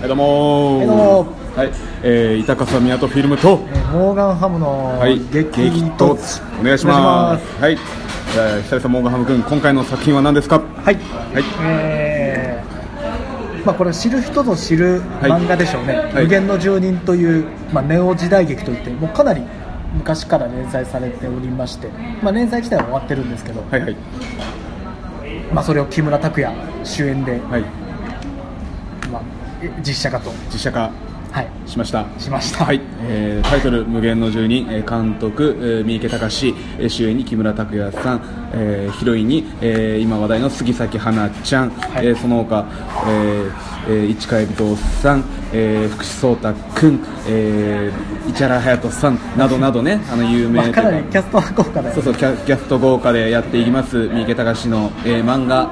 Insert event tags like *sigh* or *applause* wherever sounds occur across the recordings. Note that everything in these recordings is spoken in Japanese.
はいどうもはいどうもはい、えー、板笠港フィルムと。えーモーガンハムのはい激激突。お願いします。はい、えー、久々モーガンハム君今回の作品は何ですか？はい、はい。えーまあ、これ知る人ぞ知る漫画でしょうね、はい。無限の住人という、まあ、ネオ時代劇といってもうかなり昔から連載されておりまして、まあ、連載自体は終わってるんですけど、はいはい。まあ、それを木村拓哉主演で、はい実写化と、実写化。はい、しました。しました。はい、えータイトル「無限の住人」えー監督、えー三池隆えー主演に木村拓哉さん、えーヒロインに、えー今話題の杉咲花ちゃん、はい。えーその他、えーえー市川海老蔵さん、えー福士蒼太君、えー市原隼人さん。などなどね。*laughs* あの有名まあ、かなりキャストは豪華でそうそうキャキャスト豪華でやっていきます。三池隆の、えー漫画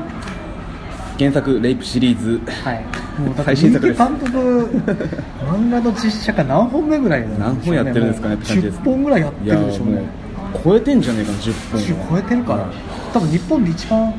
原作レイプシリーズ。はい、*laughs* もう最新作です。監督漫画の実写化何本目ぐらいなんでしょう何本やってるんですかねって感じです。10本ぐらいやってるでしょうね。超えてんじゃねえかな10本。10は超えてるから、多分日本で一番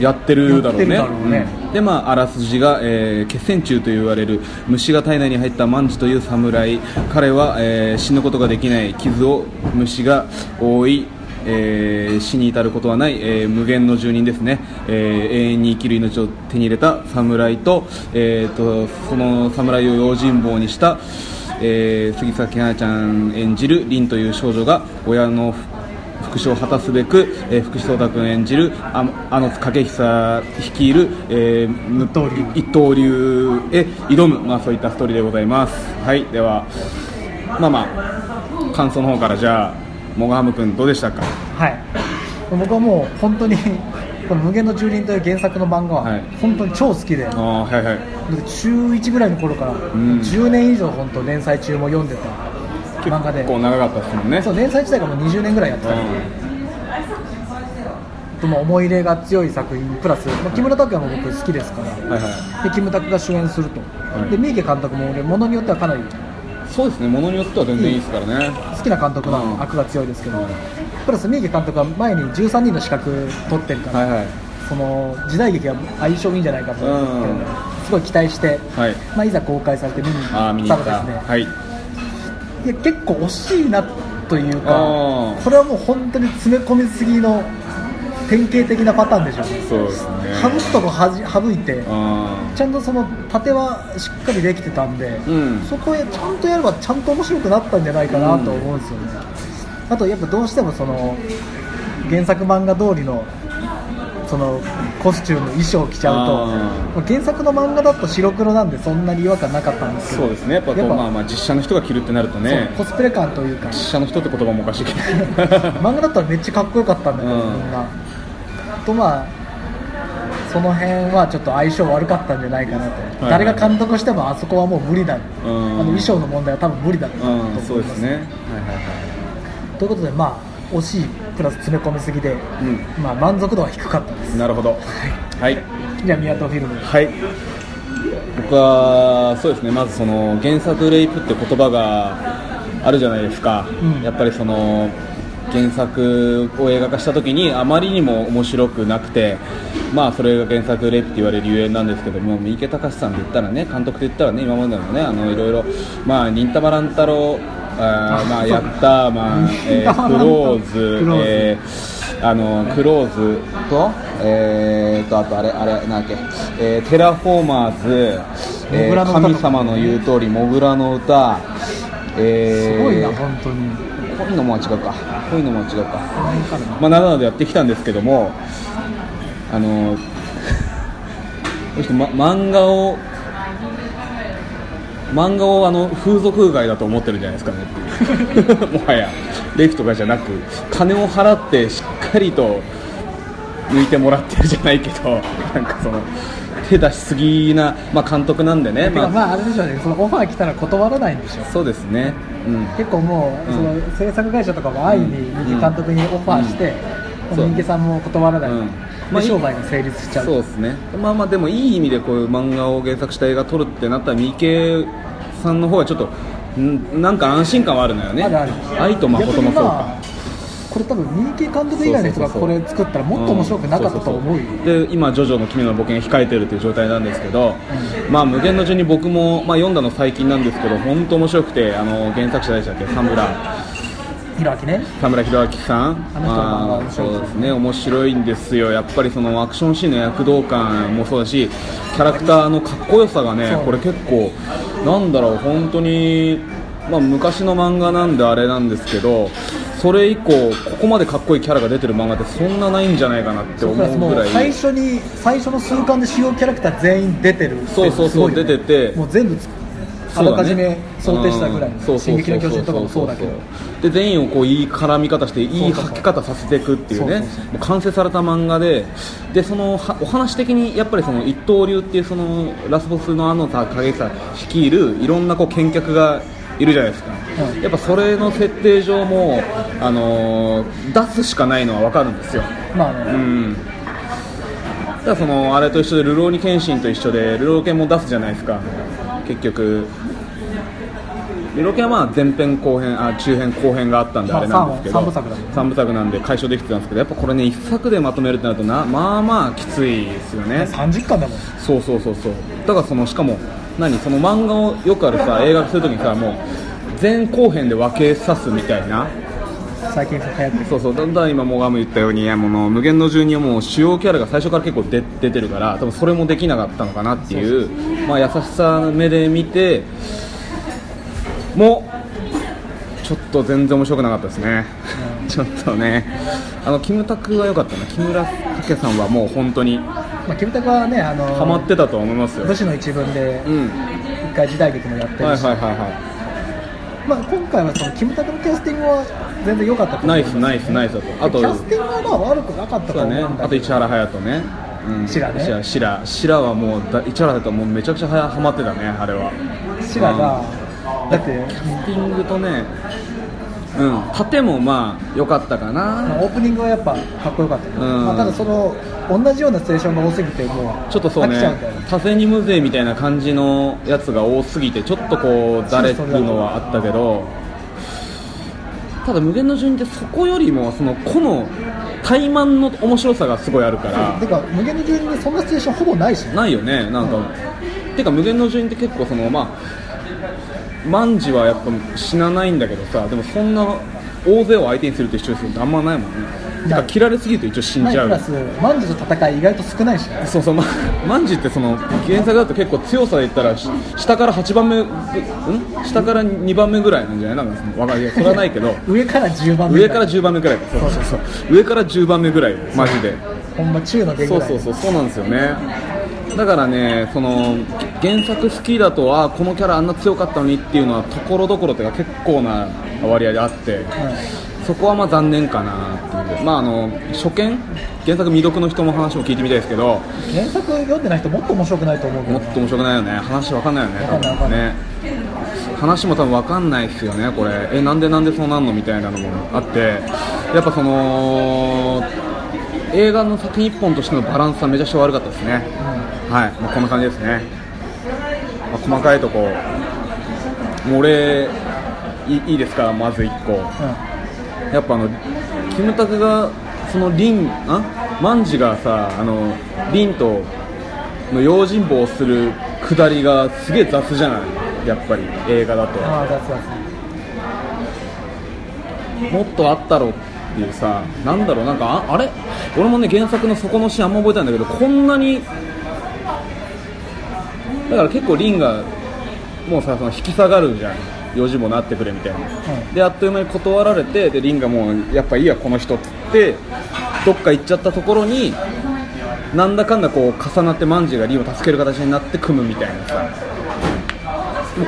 やってるだろうね。ねうんでまああらすじが、えー血栓虫と言われる虫が体内に入った万事という侍。彼は、えー死ぬことができない。傷を虫が覆いえー死に至ることはない、えー無限の住人ですね、えー永遠に生きる命を手に入れた侍と,、えー、とその侍を用心棒にした、えー杉咲花ちゃん演じる凛という少女が親の復讐を果たすべく、えー福士蒼太君演じるああの景久率いる、えー無刀流。一刀流へ挑む、まあ、そういったストーリーでございます。はいではまあまあ感想の方からじゃあモガハム君どうでしたか？はい。僕はもう本当に *laughs* この「無限の住人」という原作の漫画ははい。本当に超好きで、ああはいはい。中1ぐらいの頃から、ん。10年以上本当連載中も読んでた漫画で。結構長かったですもんね。そう連載自体がもう20年ぐらいやってた。ん。で、とまあ思い入れが強い作品プラス、まあ、木村拓哉も僕好きですから、うんはいはい。でキムタクが主演すると、い。で三池監督も俺ものによってはかなりそうですねものによっては全然いいですからね。好きな監督の悪が強いですけど、プラス三池監督は前に13人の資格取ってるから、はいはい。その時代劇が相性いいんじゃないかとうん。すごい期待して、はい。まあ、いざ公開されて見に行ったらですね、はい。いや結構惜しいなというかこれはもう本当に詰め込みすぎの典型的なパターンでしょ。そうですね。省くとこはじ省いてあちゃんとその縦はしっかりできてたんで、うん。そこへちゃんとやればちゃんと面白くなったんじゃないかなと思うんですよね、あとやっぱどうしてもその原作漫画通りのそのコスチューム衣装を着ちゃうあと原作の漫画だと白黒なんでそんなに違和感なかったんですけどそうですね。やっぱまあまあ実写の人が着るってなるとね。コスプレ感というか。実写の人って言葉もおかしいけど。*laughs* 漫画だったらめっちゃかっこよかったんだけど、うん。みんなとまあその辺はちょっと相性悪かったんじゃないかなと、いはい。誰が監督してもあそこはもう無理だ、んあの衣装の問題は多分無理だと思います,、うんそうですね。はいはいはい。ということでまあ惜しいプラス詰め込みすぎで、うん。まあ、満足度は低かったです。なるほど。はい。じゃあ宮戸フィルム。はい。僕はそうですね。まずその原作レイプって言葉があるじゃないですか、うん。やっぱりその原作を映画化した時にあまりにも面白くなくてまあそれが原作レイプって言われるゆえんなんですけども三池隆さんで言ったらね監督で言ったらね今までのねあのいろいろまあ忍たま乱太郎あー *laughs* まあやったまあ、えー、クローズクえーあのクローズと、えー、とあとあれあれなんだっけ、えーテラフォーマーズ、えー神様の言う通りモグラの歌、えーすごいな本当に。こういうのも違うか。こういうのも違うか。まあなのでやってきたんですけどもあのこの人、*laughs* ま、漫画を漫画をあの風俗街だと思ってるんじゃないですかねっていう。*laughs* もはや。レイプとかじゃなく金を払ってしっかりと抜いてもらってるじゃないけどなんかその手出しすぎな、まあ、監督なんでね、まあ、まああれでしょうね。そのオファー来たら断らないんでしょそうですね、うん、結構もう、うん。その制作会社とかも安易に三池監督にオファーして、うん。三池さんも断らない、うん。でまあ商売が成立しちゃう。そうですね。まあまあでもいい意味でこういう漫画を原作した映画撮るってなったら三池さんの方はちょっとんなんか安心感はあるのよね。愛と誠もそうか、これ多分三池監督以外の人がこれ作ったらもっと面白くなかったと思うよ、んで今ジョジョの君の冒険が控えてるという状態なんですけど、まあ無限の順に僕も、まあ、読んだの最近なんですけど本当面白くてあの原作者でしたっけ？田村ひろあきね。田村弘明さん。まあ面白いそうですね。面白いんですよ。やっぱりそのアクションシーンの躍動感もそうだしキャラクターのかっこよさがねこれ結構なんだろう本当にまあ昔の漫画なんであれなんですけどそれ以降ここまでかっこいいキャラが出てる漫画ってそんなないんじゃないかなって思うぐらい。う最初に最初の数巻で主要キャラクター全員出てる。そうそうそう出てて。もう全部つあらかじめ想定したぐらいの「うん。そうそう進撃の巨人」とかもそうだけど。で全員をこういい絡み方していいそうそう。そう吐き方させていくっていうね。そうそうそう。もう完成された漫画で。でそのはお話的にやっぱりその一刀流っていうそのラスボスのあのさ影さ率いるいろんなこう見客がいるじゃないですか、うんやっぱそれの設定上も、あのー出すしかないのは分かるんですよ。まあね、うん。だそのあれと一緒で「流浪に剣心」と一緒で「流浪剣」も出すじゃないですか。結局。流浪剣はまあ前編後編あ中編後編があったんでまああれなんですけど、三部作だもんね。三部作なんで解消できてたんですけどやっぱこれね一作でまとめるってなるとなまあまあきついですよね。30巻だもん。そうそうそうそう。だからそのしかも何その漫画をよくあるさ映画化するときにさもう前後編で分けさすみたいな。最近流行ってる。そうそうだんだん今もガム言ったようにいやもう無限の住人はもう主要キャラが最初から結構出出てるから多分それもできなかったのかなっていうまあ、優しさ目で見てもちょっと全然面白くなかったですね、*laughs* ちょっとね。あのキムタクは良かったな。木村拓哉さんはもう本当にまあ、キムタクはねあのハマってたと思いますよ。武士の一文でうん。一回時代劇もやってるし、はいはいはいはまあ、今回はそのキムタクのキャスティングは全然良かったと思ういナイスナイスナイスだと。あとキャスティングはまあ悪くなかったと思うんだけど。あと市原隼人ね、うん、シラね。シラシラ。はもうだ市原隼人もうめちゃくちゃはやハマってたねあれは。シラがだってキャスティングとねうん。盾もまあ良かったかまあなオープニングはやっぱかっこよかったけど、うん。まあ、ただその同じようなシチュエーションが多すぎてもうちょっとそうね。飽きちゃうんだよね。タフェニム勢みたいな感じのやつが多すぎてちょっとこうだれるのはあったけど。ただ無限の順ってそこよりもその個の怠慢の面白さがすごいあるから。てか無限の住人にそんなシチュエーションほぼないしね。ないよね。なんか、てか無限の住人って結構そのまあ万事はやっぱ死なないんだけどさでもそんな大勢を相手にするってシチュエーションってあんまないもんね。てか切られすぎると一応死んじゃうプラス万事と戦い意外と少ないし。ねそうそう、ま、万事ってその原作だと結構強さで言ったらし下から8番目ん？下から2番目ぐらいなんじゃない？なんかそのわかるいやそれはないけど。*laughs* 上から10番目上から10番目ぐらい。そうそうそう。上から10番目ぐらいマジで。ほんま中の出ぐそうらいそうそう。そうなんですよねだからねその原作好きだとあこのキャラあんな強かったのにっていうのはところどころというか結構な割合であって、そこはまあ残念かなっていう。まああの初見原作未読の人の話も聞いてみたいですけど原作読んでない人もっと面白くないと思うけど。もっと面白くないよね。話わかんないよね。わかんない話も多分わかんないですよねこれ。えなんでなんでそうなんのみたいなのもあってやっぱその映画の作品一本としてのバランスはめちゃくちゃ悪かったですね、はい、まあ、こんな感じですね、まあ、細かいとこ。もう俺いいいですか？まず1個。うん。やっぱあのキムタクがそのリンあ？万次がさあのリンとの用心棒をするくだりがすげえ雑じゃない？やっぱり映画だと。ああ出す出もっとあったろっていうさなんだろうなんかああれ？俺もね原作のそこのシーンあんま覚えてないんだけどこんなにだから結構リンがもうさその引き下がるじゃん。用心棒なってくれみたいな、うん。であっという間に断られてでリンがもうやっぱいいやこの人っつってどっか行っちゃったところになんだかんだこう重なって万次がリンを助ける形になって組むみたいなさ。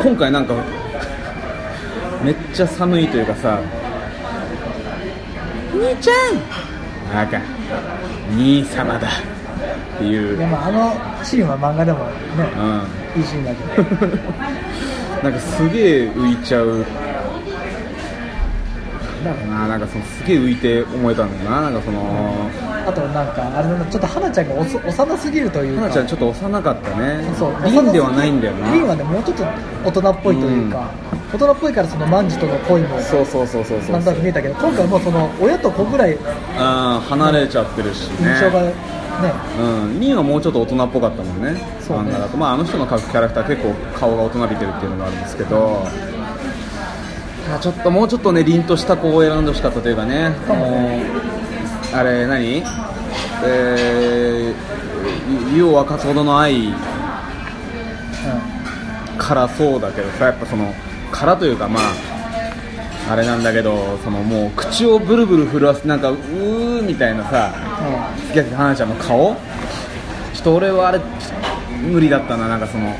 今回なんかめっちゃ寒いというかさ兄ちゃん。なんか兄様だ。っていう、でもあのシーンは漫画でもねうん、いいシーンだけど。*laughs* なんかすげえ浮いちゃう。だろうななんかそのすげえ浮いて思えたんだよな。なんかそのあとなんかあれなんだちょっと花ちゃんがおそ幼すぎるというか。花ちゃんちょっと幼かったね。そうリンではないんだよな。リンはねもうちょっと大人っぽいというか、大人っぽいからその万事との恋もそうそうそうそうそう。なんとなく見えたけど今回はもうその親と子ぐらいあー離れちゃってるしね。印象がね。うん、ニーはもうちょっと大人っぽかったもんね。そうね。漫画だと、まあ、あの人の描くキャラクター結構顔が大人びてるっていうのがあるんですけど、まあ、ちょっともうちょっとね凛とした子を選んでほしかったというかね。かももうあれ何？えー、湯を沸かすほどの愛うからそうだけどさやっぱそのからというかまああれなんだけどそのもう口をブルブル震わせてなんかうーみたいなさん。付き合ってた花ちゃんの顔。ちょっと俺はあれ無理だったななんかその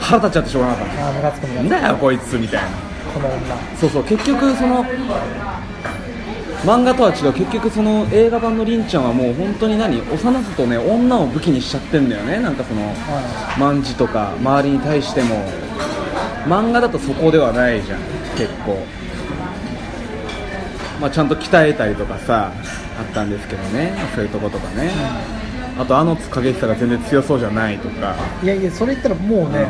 腹立っちゃってしょうがなかっああムカつくなんだよこいつみたいな。くこの女そうそう結局その漫画とは違う結局その映画版のりんちゃんはもう本当に何幼さとね女を武器にしちゃってんだよね。なんかその万事とか周りに対しても漫画だとそこではないじゃん。結構。まあちゃんと鍛えたりとかさあったんですけどね。そういうとことかね。あとあの影久が全然強そうじゃないとか。いやいやそれ言ったらもうね、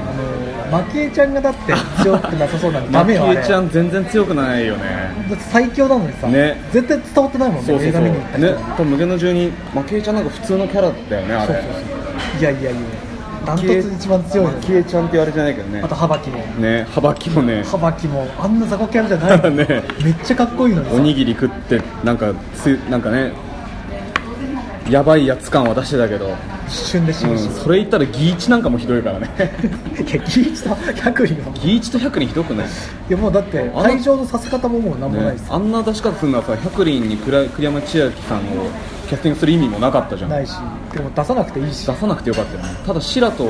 あのマキエちゃんがだって強くなさそうなんで *laughs* ダメよマキエちゃん全然強くないよね。だって最強なのにさ、ね。絶対伝わってないもんねそうそうそう。映画見に行った人ね無限の住人マキエちゃんなんか普通のキャラだよねあれ。そうそうそう。いやいやいやダントツ一番強いのマキエちゃんって言われてないけどね。あとハバキも。ね幅木もね。ハバキも。あんな雑魚キャラじゃない。の *laughs* ね。めっちゃかっこいいのにさ。おにぎり食ってなんかつなんかねやばいやつ感は出してたけど、一瞬で死うんそれ言ったらギーチなんかもひどいからね。*laughs* いやギーチと100人はギーチと100人ひどくない、いやもうだって会場のさせ方ももうなんもないです、ねあんな出し方するのはさ100人に栗栗山千明さんをキャスティングする意味もなかったじゃん。出ないし。でも出さなくていいし。さなくてよかったよね。ただシラと、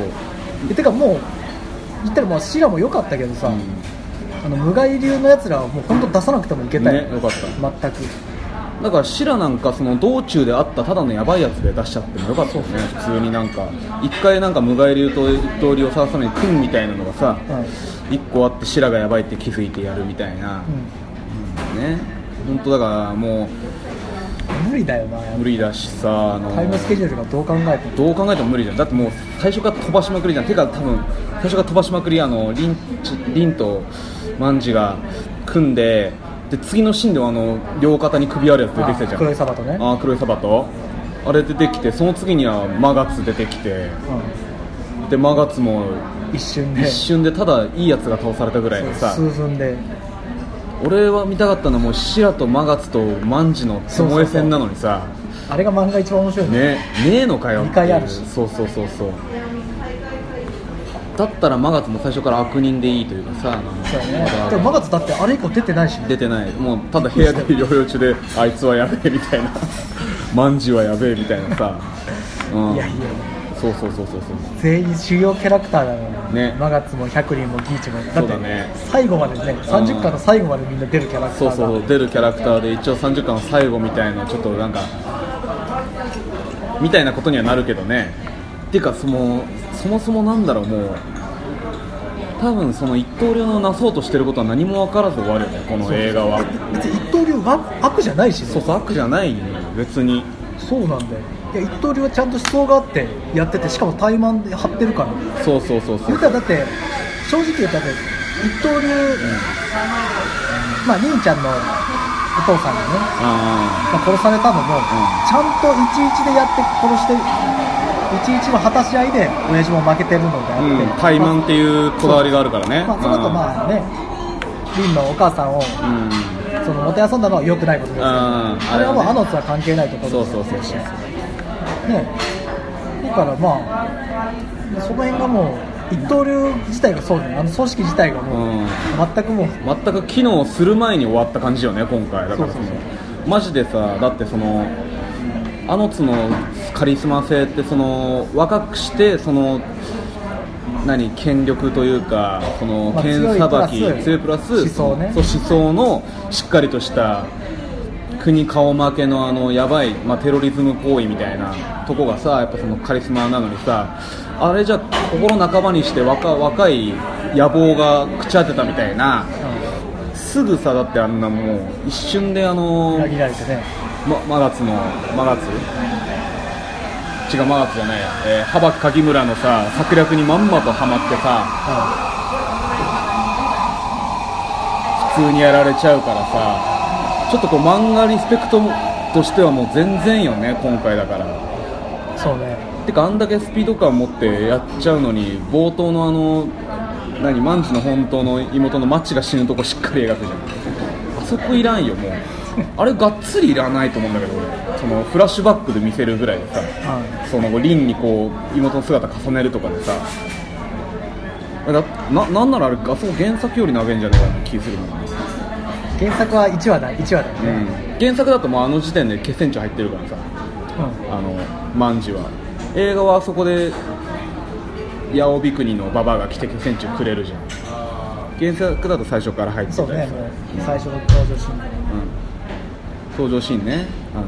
えてかもう言ったらまあシラも良かったけどさ、うん。あの無害流のやつらはもう本当出さなくてもいけたよ、ねよかった。全くだからシラなんかその道中であったただのヤバいやつで出しちゃってもよかったよね。普通になんか一回なんか無害流と一刀流を探すために組むみたいなのがさうん一個あってシラがヤバいって気づいてやるみたいな、うね。本当だからもん、無理だよなう無理だしさあのタイムスケジュールがどう考えても。どう考えても無理じゃん。だってもう最初から飛ばしまくりじゃん。てか多分最初から飛ばしまくりあのリンチリンとマンジが組んでで次のシーンではあの両肩に首あるやつ出てきたじゃん。あ黒いサバとね。あー黒いサバとあれ出てきてその次にはマガツ出てきて。でマガツもうん、一瞬で。一瞬でただいいやつが倒されたぐらいのさ。数分で。俺は見たかったのはもうシラとマガツとマンジの巴戦なのにさ。あれが漫画一番面白いねねねえのかよっていう。二回あるし。そうそうそうそうだったらマガツも最初から悪人でいいというかさそうやねでもマガツだってあれ以降出てないしね。出てない。もうただ部屋で療養中であいつはやべえみたいな。*laughs* マンジはやべえみたいなさ、うん、いやいや。そうそうそうそうそう。全員主要キャラクターなのに、ね。マガツも100人もギーチも。だってそうだね。最後までね30巻の最後までみんな出るキャラクターがそうそう出るキャラクターで一応30巻の最後みたいなちょっとなんかみたいなことにはなるけどね。っていうかそのそもそもなんだろうもう。多分その一刀流のなそうとしてることは何も分からず終わるよねこの映画は。別に一刀流は悪じゃないしね。そうそう悪じゃないのよ別に。そうなんだよ。いや一刀流はちゃんと思想があってやっててしかも怠慢で張ってるから。そうそうそうそう。言ったらだって正直言ったら一刀流、まあ凛ちゃんのお父さんがね、あまあ、殺されたのも、ちゃんと11でやって殺して11の果たし合いで親父も負けてるのでああって、うん怠慢っていうこだわりがあるからね。まあ、その後まあね凛のお母さんをうん、うんそのもてあそんだのは良くないことですよ、うんあれはもうアノツは関係ないところそうそうそうそうね。だからまあその辺がもう一刀流自体がそうだねあの組織自体がもう、うん。全くもう。全く機能する前に終わった感じよね今回。だからそのそうそうそう。マジでさだってそのあのつのカリスマ性ってその若くしてその何権力というかそのまあ剣さばき強いプラス思想ね。そう思想のしっかりとした国顔負けのあのやばい、まあ、テロリズム行為みたいなとこがさやっぱそのカリスマなのにさあれじゃ心半ばにして若若い野望が朽ち果てたみたいなすぐさだってあんなもう一瞬であのま、マガツのマガツ？違うマガツじゃないや、えー、幅木柿村のさ策略にまんまとハマってさ普通にやられちゃうからさちょっとこう漫画リスペクトとしてはもう全然よね今回だから。そうね。てかあんだけスピード感持ってやっちゃうのに冒頭のあの何万次の本当の妹のマッチが死ぬとこしっかり描くじゃん。あそこいらんよもう *laughs* あれがっつりいらないと思うんだけど俺そのフラッシュバックで見せるぐらいでさはそのリンにこう妹の姿重ねるとかでさだななんならあれあそこ原作より長いんじゃないかな気するもんね、い原作は1話だ1話だよね。うん、原作だともうあの時点で決戦地入ってるからさ。うん。あの万次は。映画はあそこで八尾ビクニのババアが来て決戦地くれるじゃん。原作だと最初から入ってたりさ。ねもう最初の登場シーンで。うん、登場シーンね。あの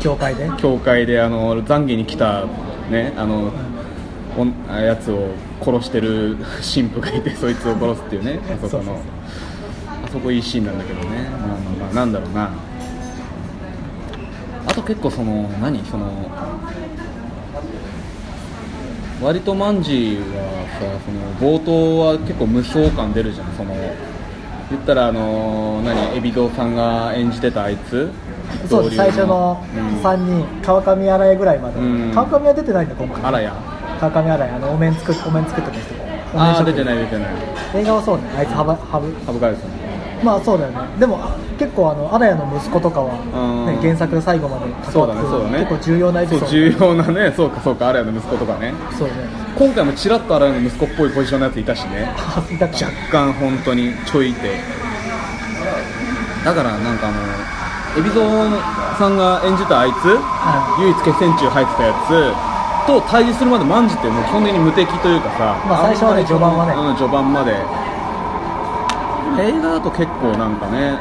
教会で？教会であの懺悔に来たねあのおんあやつを殺してる *laughs* 神父がいて *laughs* そいつを殺すっていうねあそこの。あそこいいシーンなんだけどね。まあまあまあなんだろうな。あと結構その何？その割とマンジはさその冒頭は結構無双感出るじゃんその言ったらあの何海老蔵さんが演じてたあいつ？そう同僚最初のうん。3人、川上新井ぐらいまで、うん。川上は出てないんだ今回あらや。川上新井あのお面作っお面作ってた人。ああ出てない出てない。映画はそうね。あいつハブハブ。ハブガイさんまあそうだよね。でもあ結構あの新井の息子とかは、ねうん、原作の最後までそうだねそうだね。結構重要なエピソード。そう重要なねそうかそうかあれやの息子とかね。そうね。今回もちらっとあれやの息子っぽいポジションのやついたしね。若干本当にちょいて。だからなんかあの海老蔵さんが演じたあいつ、は唯一決戦中入ってたやつと対峙するまで万事ってもう基本的に無敵というかさ、まあ最初はね序盤はね。うん、序盤まで映画だと結構なんかね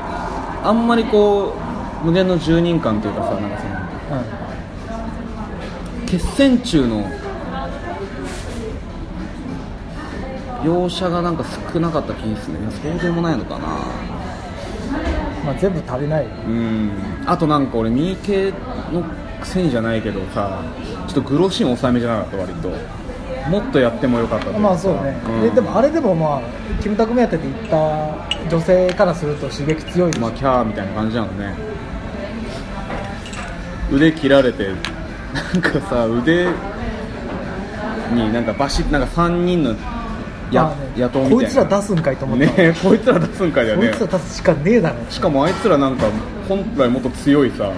あんまりこう無限の住人感というかさなんかそのうん決戦中の描写がなんか少なかった気がするね。そうでもないのかな。まあ、全部足りない。うん。あとなんか俺三池のくせにじゃないけどさちょっとグロシーン抑えめじゃなかった割ともっとやってもよかったとまあそうね、うん。ででもあれでもまあキムタク目当てで行った女性からすると刺激強いまあキャーみたいな感じなのね。腕切られてなんかさ腕になんかバシッなんか3人のや、まあね。野党みたいな。こいつら出すんかいと思ったねえ *laughs* こいつら出すんかいだよこいねつら出すしかねえだろ。しかもあいつらなんか本来もっと強いさ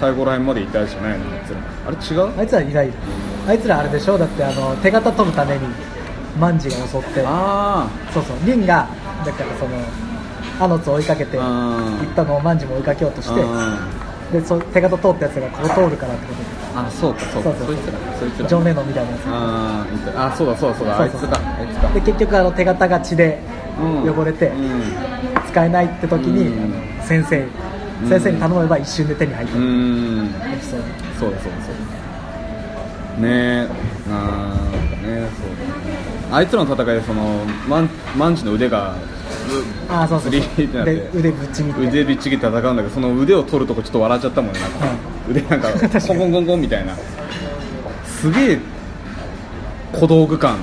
最後らへんまでいたやつじゃないのあいつら。あれ違う？あいつらいないよあいつらあれでしょ？だってあの手形取るために万次が襲って。あそうそう。リンがだからそのアノツを追いかけてうん行ったのを万次も追いかけようとあしてでそ手形通ったやつがここ通るからってことで。あそうかそうか。そうそうそいつらそいつら。ジョン・レノンみたいなやつああそうだそうだそうだ。あいつそう。そうかあいつかで結局あの手形が血でうん。汚れてうん。使えないって時に、うん。あの先生うん。先生に頼めば一瞬で手に入った。うエんそうだそうだそうだねえなんかねそう。だねあいつらの戦いでそのマンマンチの腕がああそうそうそう。ってなって。で腕ぶっちぎって。腕びっちぎって戦うんだけどその腕を取るとこちょっと笑っちゃったもんね。なんか、腕なんか *laughs* コンコンコンコンみたいな。すげえ小道具感。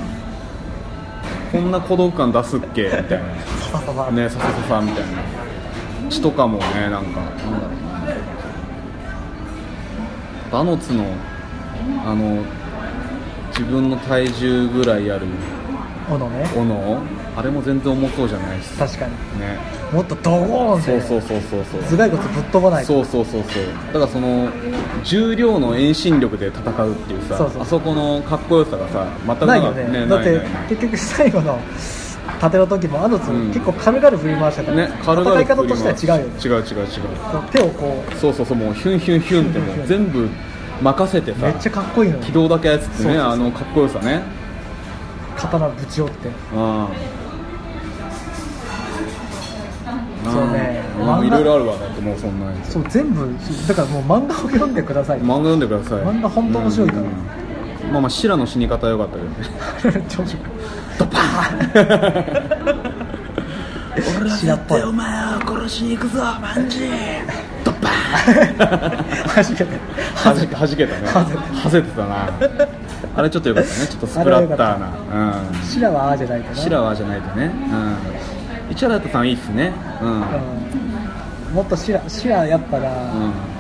こんな小道具感出すっけ？みたいな。ねささささみたいな。血とかもねなんかなんだろうな。バノツのあの自分の体重ぐらいある斧ね。斧？あれも全然重そうじゃないし。確かに。ね。もっとドゴーンって。そうそうそうそうそう。頭蓋骨ぶっ飛ばないと。そうそうそうそう。だからその重量の遠心力で戦うっていうさそうそう。あそこのかっこよさがさ全くないよね。だって結局最後の盾の時もあのつ、うん。結構軽々振り回してたね軽々戦い方としては違うよね。違う違う違う。手をこそうそうそうもうヒュンヒュンヒュンってもう全部任せてさうめっちゃかっこいいの軌道だけ操ってねあのかっこよさね。刀ぶち折って。うんそうね。いろいろあるわだってもうそんなに。そう全部だからもう漫画を読んでください。漫画読んでください。漫画本当面白いから。うん。まあまあシラの死に方は良かったけどね *laughs* 長所ドパーン。*laughs* 俺は白っぽい。お前を殺しに行くぞマンジーはじけてはじはじけたね。はぜはぜてたな。あれちょっとよかったね。ちょっとスプラッターな。うん。シラはああじゃないかな。シラワーじゃないとね、うん、市原さんいいっすね。うん、うん。もっとシラシラやったら、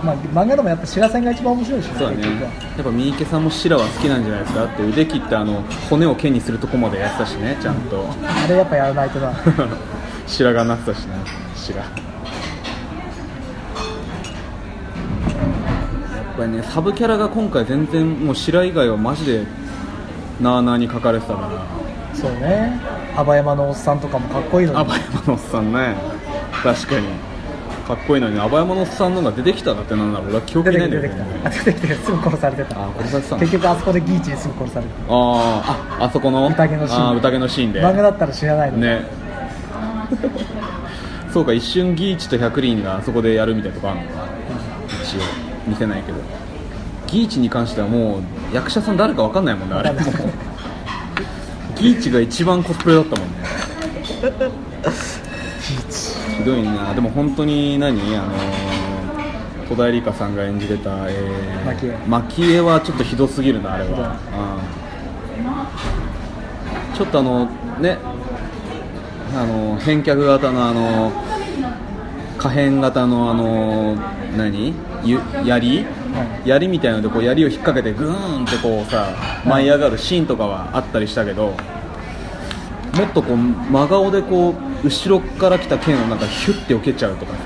まあ、漫画でもやっぱシラ戦が一番面白いしねそうだねやっぱ三池さんもシラは好きなんじゃないですか？だって腕切ってあの骨を剣にするとこまでやってたしねちゃんと。あれやっぱやらないとな。*laughs* 白髪なってたしな白やっぱりねサブキャラが今回全然もう白以外はマジでなあなあに書かれてたから。そうね。幅山のおっさんとかもかっこいいのに。アバヤマのおっさんね。確かに。かっこいいのに。アバヤマのおっさんのが出てきただってなんだろう。俺は記憶ないんだてきたよね。出てきたあ出てきたすぐ殺されてた。あ殺されてたの結局あそこでギーチにすぐ殺されてあーああそこの？宴のシーン宴のシーンで。た漫画だったら知らないのに。ね。そうか一瞬ギーチと百輪があそこでやるみたいなとこあるのか。一応見せないけど。ギーチに関してはもう役者さん誰か分かんないもんねあれ。ギーチが一番コスプレだったもんね。ギーチひどいな。でも本当に何？あのー戸田恵梨香さんが演じてた、えー、蒔絵はちょっとひどすぎるなあれは、うん、ちょっとあのね。あの返却型のあの可変型のあの何？ゆ槍、は槍みたいなのでこう槍を引っ掛けてグーンってこうさ舞い上がるシーンとかはあったりしたけどもっとこう真顔でこう後ろから来た剣をなんかヒュッて避けちゃうとかさ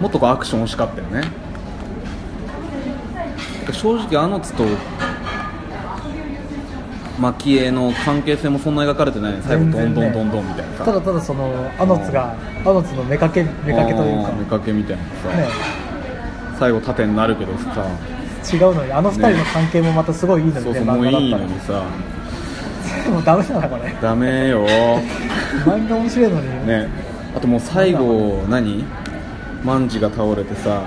もっとこうアクション惜しかったよね。正直あのつと蒔絵の関係性もそんな描かれてない最後どんどんどんどんみたいなさ。ただただそのアノツがアノツの目かけ目かけというか。目かけみたいなさ、ね最後縦になるけどさ。違うのにあの二人の関係もまたすごいいいのにねそうそうもういいのにさ。で *laughs* もダメだなこれ。ダメよ。漫画面白いのに。ね。あともう最後何？万次が倒れてさ。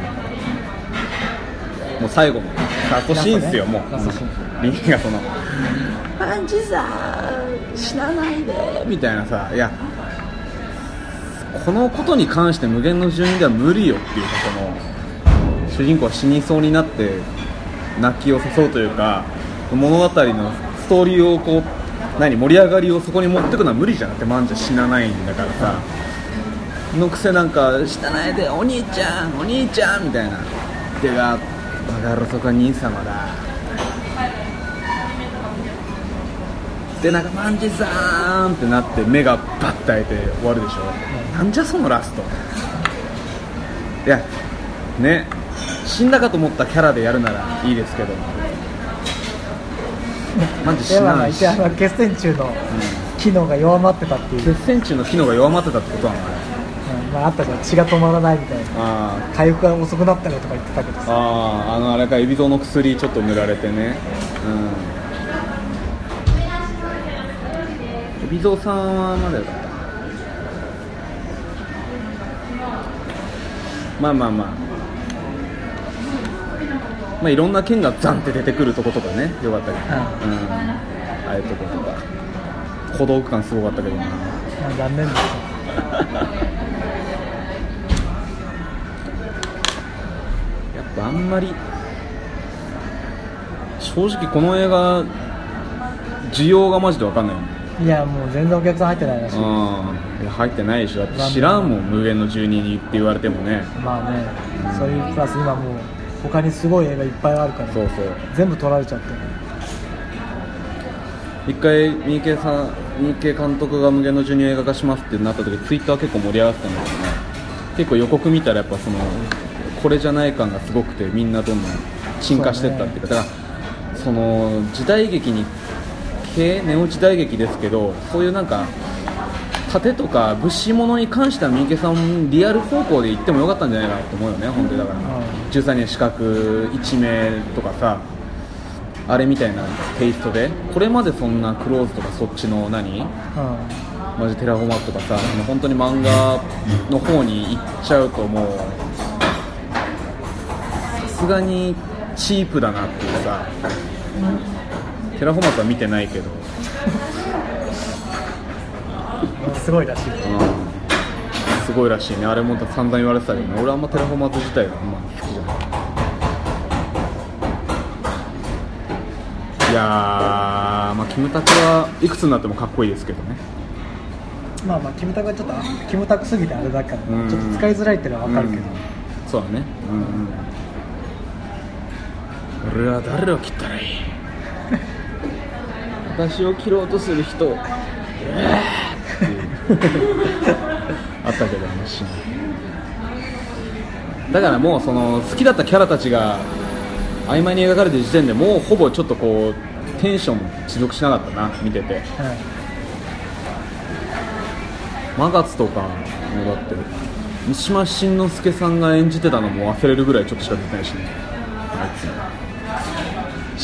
もう最後。のラストシーンっすよもう。リンがその「万次さん死なないで」みたいなさ。いや。このことに関して無限の住人では無理よっていうかその主人公は死にそうになって泣きを誘うというか物語のストーリーをこう何盛り上がりをそこに持ってくのは無理じゃん。って万次は死なないんだからさ。のくせなんか「死なないでお兄ちゃんお兄ちゃん」みたいな「でがバカ野郎そこは兄様だ」でなんか「万次さーん」ってなって目がバッて開いて終わるでしょ、なんじゃそのラスト。いやね。死んだかと思ったキャラでやるならいいですけど。マジ死なないし。一応あの決戦中の機能が弱まってたっていう、血栓中の機能が弱まってたってことなのあれうんまあ、あったじゃん血が止まらないみたいな。あー回復が遅くなったりとか言ってたけどさ。あーあのあれか海老蔵の薬ちょっと塗られてね。うん。海老蔵さんはまだよかった。まあまあまあまあいろんな剣がザンって出てくるとことかねよかったけど、うん、ああいうとことか。孤独感すごかったけどな。まあ残念ですよ。やっぱあんまり正直この映画需要がマジで分かんないよね。いやもう全然お客さん入ってないらしい、うん。入ってないでしょ。だって知らんもん無限の住人にって言われてもね。まあね、そういうプラス今もう他にすごい映画いっぱいあるからそうそう。全部取られちゃって一回三池さん三池監督が無限の住人を映画化しますってなった時ツイッター結構盛り上がってたんだけどね。結構予告見たらやっぱそのこれじゃない感がすごくてみんなどんどん進化してったっていうかだからその時代劇に系ネオ時代劇ですけどそういうなんか盾とか物資物に関しては三池さんリアル方向で行ってもよかったんじゃないかなと思うよね本当にだから、うん。13年四角一名とかさあれみたいなテイストで。これまでそんなクローズとかそっちの何？うマジテラフォーマットとかさその本当に漫画の方に行っちゃうともうさすがにチープだなっていうさ。テラフォーマットは見てないけど、ん *laughs* すごいらしい。うん、すごいらしいね。あれも散々言われてたけどね。俺あんまテラフォーマット自体があんま好きじゃない。いやー、まあ、キムタクはいくつになってもかっこいいですけどね。まあまあキムタクはちょっとキムタクすぎてあれだから、うん。ちょっと使いづらいっていうのは分かるけど、うん。そうだね。うんうん。俺は誰を切ったらいい？*laughs* 私を切ろうとする人うわー *laughs* あったけどあのシーンだからもうその好きだったキャラたちが曖昧に描かれてる時点でもうほぼちょっとこうテンション持続しなかったな見てて。はいマガツとかもだって三島新之助さんが演じてたのも忘れるぐらいちょっとしか出てないしね。あい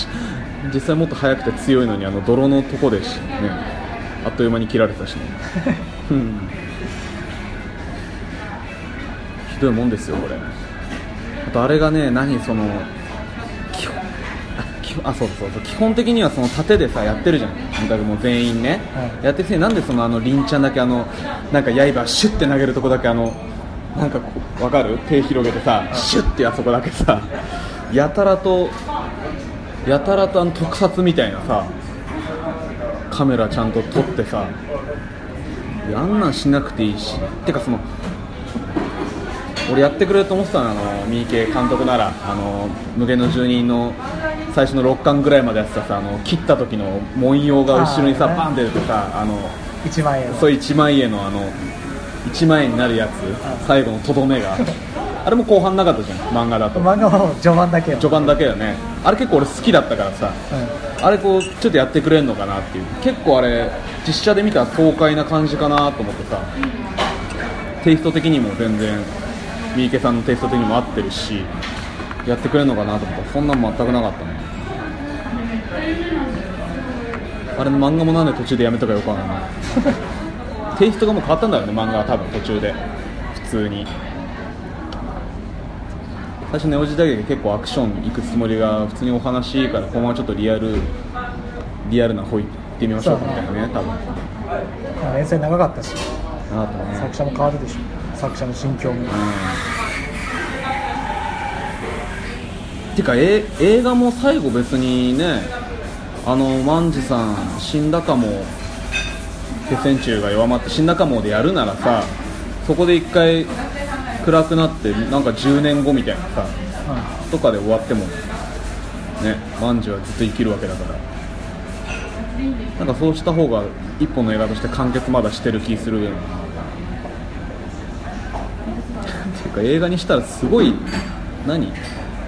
つ。実際もっと速くて強いのにあの泥のとこでしねあっという間に切られたしね。うん。ひどいもんですよこれ。あとあれがね何その基本あ基本あそうそうそう。基本的にはその盾でさやってるじゃん。だからもう全員ね、はい。やってるくせになんでそのあのリンちゃんだけあのなんか刃シュッて投げるとこだけあのなんかわかる？手広げてさシュッてあそこだけさやたらとやたらとあの特撮みたいなさカメラちゃんと撮ってさいやあんなんしなくていいし。てかその俺やってくれると思ってたのあの三池監督ならあの無限の住人の最初の6巻ぐらいまでやってたさあの切った時の文様が後ろにさパンって出てさあの1万円そう一万円のあの1万円になるやつ。最後のとどめがあれも後半なかったじゃん。漫画だと。漫画は序盤だけよ。序盤だけだよね。あれ結構俺好きだったからさ。うん。あれこうちょっとやってくれんのかなっていう。結構あれ実写で見たら爽快な感じかなと思ってさ。テイスト的にも全然三池さんのテイスト的にも合ってるしやってくれんのかなと思った。らそんなん全くなかったね。あれの漫画もなんで途中でやめたかよくわかんない *laughs* テイストがもう変わったんだよね漫画は多分途中で。普通に最初ネオジだけで結構アクション行くつもりが普通にお話いいからこのままちょっとリアルリアルな方行ってみましょうかみたいなね多分。まあ連載長かったし。なかったね。作者も変わるでしょ。作者の心境も。てかえ映画も最後別にねあの万次さん死んだかも血栓中が弱まって死んだかもでやるならさそこで一回暗くなってなんか10年後みたいなさとかで終わってもね万次はずっと生きるわけだから。なんかそうした方が一本の映画として完結まだしてる気するよ。ねていうか映画にしたらすごい何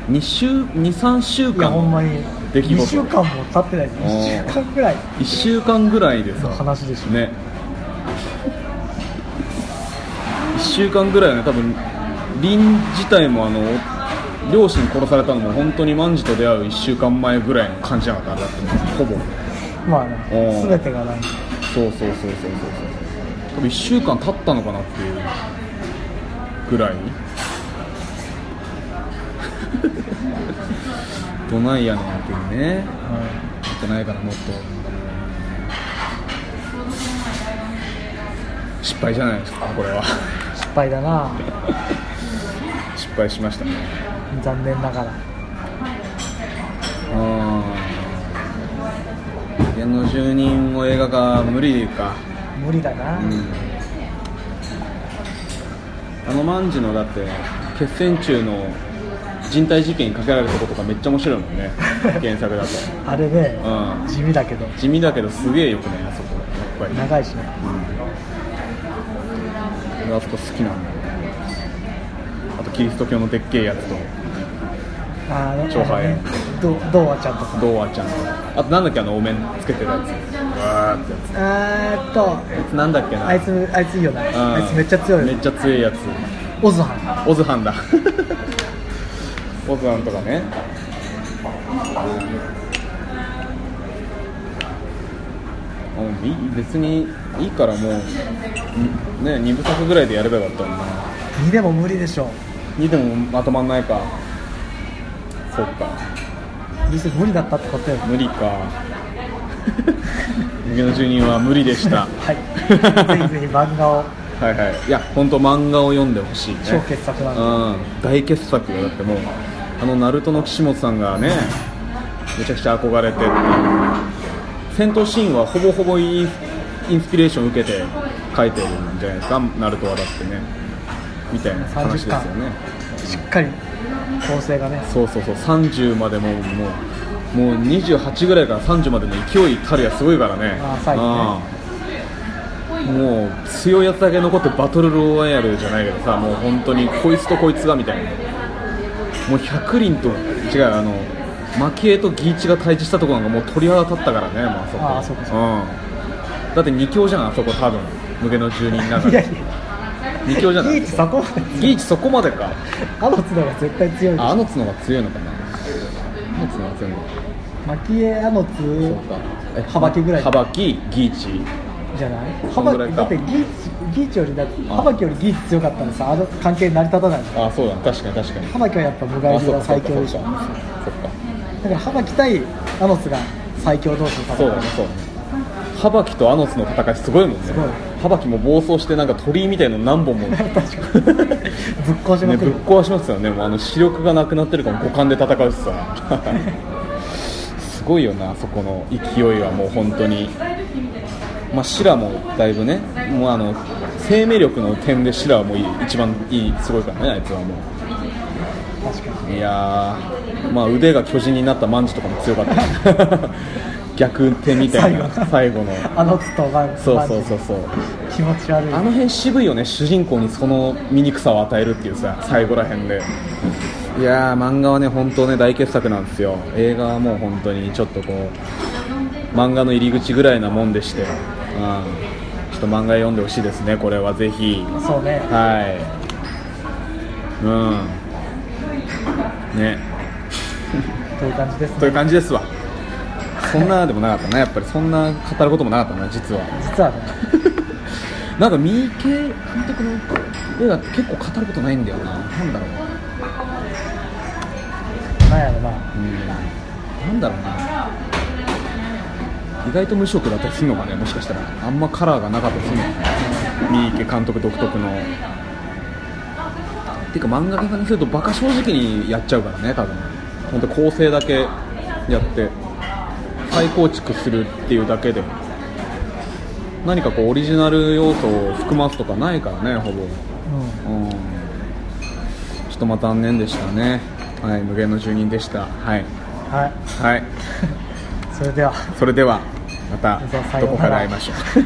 ？2週23週いやほんま間に。出来事。2週間も経ってない。1週間ぐらい。1週間ぐらいでさの話でしょね週間ぐらいはね多分凛自体もあの両親殺されたのも本当に万次と出会う1週間前ぐらいの感じなかったってほぼ。まあね。全てがなんかそうそうそうそうそうそう多分1週間経ったのかなっていうぐらいどないやねんっていうねやってないからもっと失敗じゃないですかこれは敗だな。失敗しましたね。残念ながら。うん家の住人を映画化無理か。無理だな、うん。あの万次のだって血栓中の人体事件にかけられたことがめっちゃ面白いもんね。*laughs* 原作だと。あれね、うん。地味だけど。地味だけどすげえよくねあそこ。やっぱり。長いしね。うん俺あそこ好きなんだよね。あとキリスト教のでっけえやつと。ああね超早いどどうあちゃんとか。ドアちゃん。とあとなんだっけあのお面つけてるやつ。わーってやえーっと。つあいつなんだっけな。あいつあいついいよな。うん。あいつめっちゃ強いよめっちゃ強いやつ。オズハン。オズハンだ。*laughs* オズハンとかね別にいいからもうにね2部作ぐらいでやればよかったのにな。2でも無理でしょ2でもまとまんないか。そっか。2で無理だったってことよ。無理か。*laughs* 無限の住人は無理でした。はい。*laughs* ぜひぜひ漫画を。はいはい。いや本当漫画を読んでほしいね。超傑作なんで。うん。大傑作よ。だってもうあのナルトの岸本さんがねめちゃくちゃ憧れてっていう戦闘シーンはほぼほぼインインスピレーション受けて書いてるんじゃないですかナルトはだってね。みたいな話ですよね。しっかり構成がね。そうそうそう。30までもうもうもう28ぐらいから30までの勢いたるやすごいからね。あもう強いやつだけ残ってバトルロワイヤルじゃないけどさもう本当にこいつとこいつがみたいな。もう百輪と違うあの蒔絵とギーチが対峙したところがもう鳥肌立ったからねもうあそこ。うん、だって2強じゃんあそこ多分無限の住人の中でいやいや。2強じゃない？ギーチそこまでギーチそこまでか。あの角が絶対強いああの角が強いのかな。あの角が強いのか。蒔絵あのそうつか。え幅木ぐらい。幅木ギーチ。じゃない？そんぐらいか。だってギーチギーチよりだ幅木よりギーチ強かったらさあの関係成り立たないあそうだ確かに確かに。幅木はやっぱ無害が最強でしょだから幅木対アノスが最強同士の戦いそうだねそうだね。幅木とアノスの戦いすごいもんね。すごい。幅木も暴走してなんか鳥居みたいの何本も。ね *laughs* 確かに。ぶっ壊しまぶっ壊しますよね。もうあの視力がなくなってるから五感で戦うしさ。*laughs* すごいよなあそこの勢いはもう本当に。まあシラもだいぶねもうあの生命力の点でシラはもう一番いいすごいからねあいつはもういやー、まあ、腕が巨人になったマンジとかも強かった。*laughs* 逆転みたいな最後の。あのつとがそうそうそうそう。気持ち悪い。あの辺渋いよね主人公にその醜さを与えるっていうさ最後ら辺で。いやー漫画はね本当ね大傑作なんですよ。映画はもう本当にちょっとこう漫画の入り口ぐらいなもんでして、うん、ちょっと漫画読んでほしいですねこれは。ぜひ。そうね。はい。うんね。という感じですというね感じですわ。そんなでもなかったなやっぱり。そんな語ることもなかったな実は。実はね。*laughs* なんか三池監督の映画って結構語ることないんだよな。なんだろう。なんやろな。うん。なんだろうな。意外と無色だったりするのかねもしかしたら。あんまカラーがなかったりするのかな三池監督独特のていうか漫画家さんにするとバカ正直にやっちゃうからね多分本当構成だけやって再構築するっていうだけで何かこうオリジナル要素を含ますとかないからねほぼうんうんちょっとまた残念でしたねはい無限の住人でしたはいはいはいそれではそれではまたどこかで会いましょう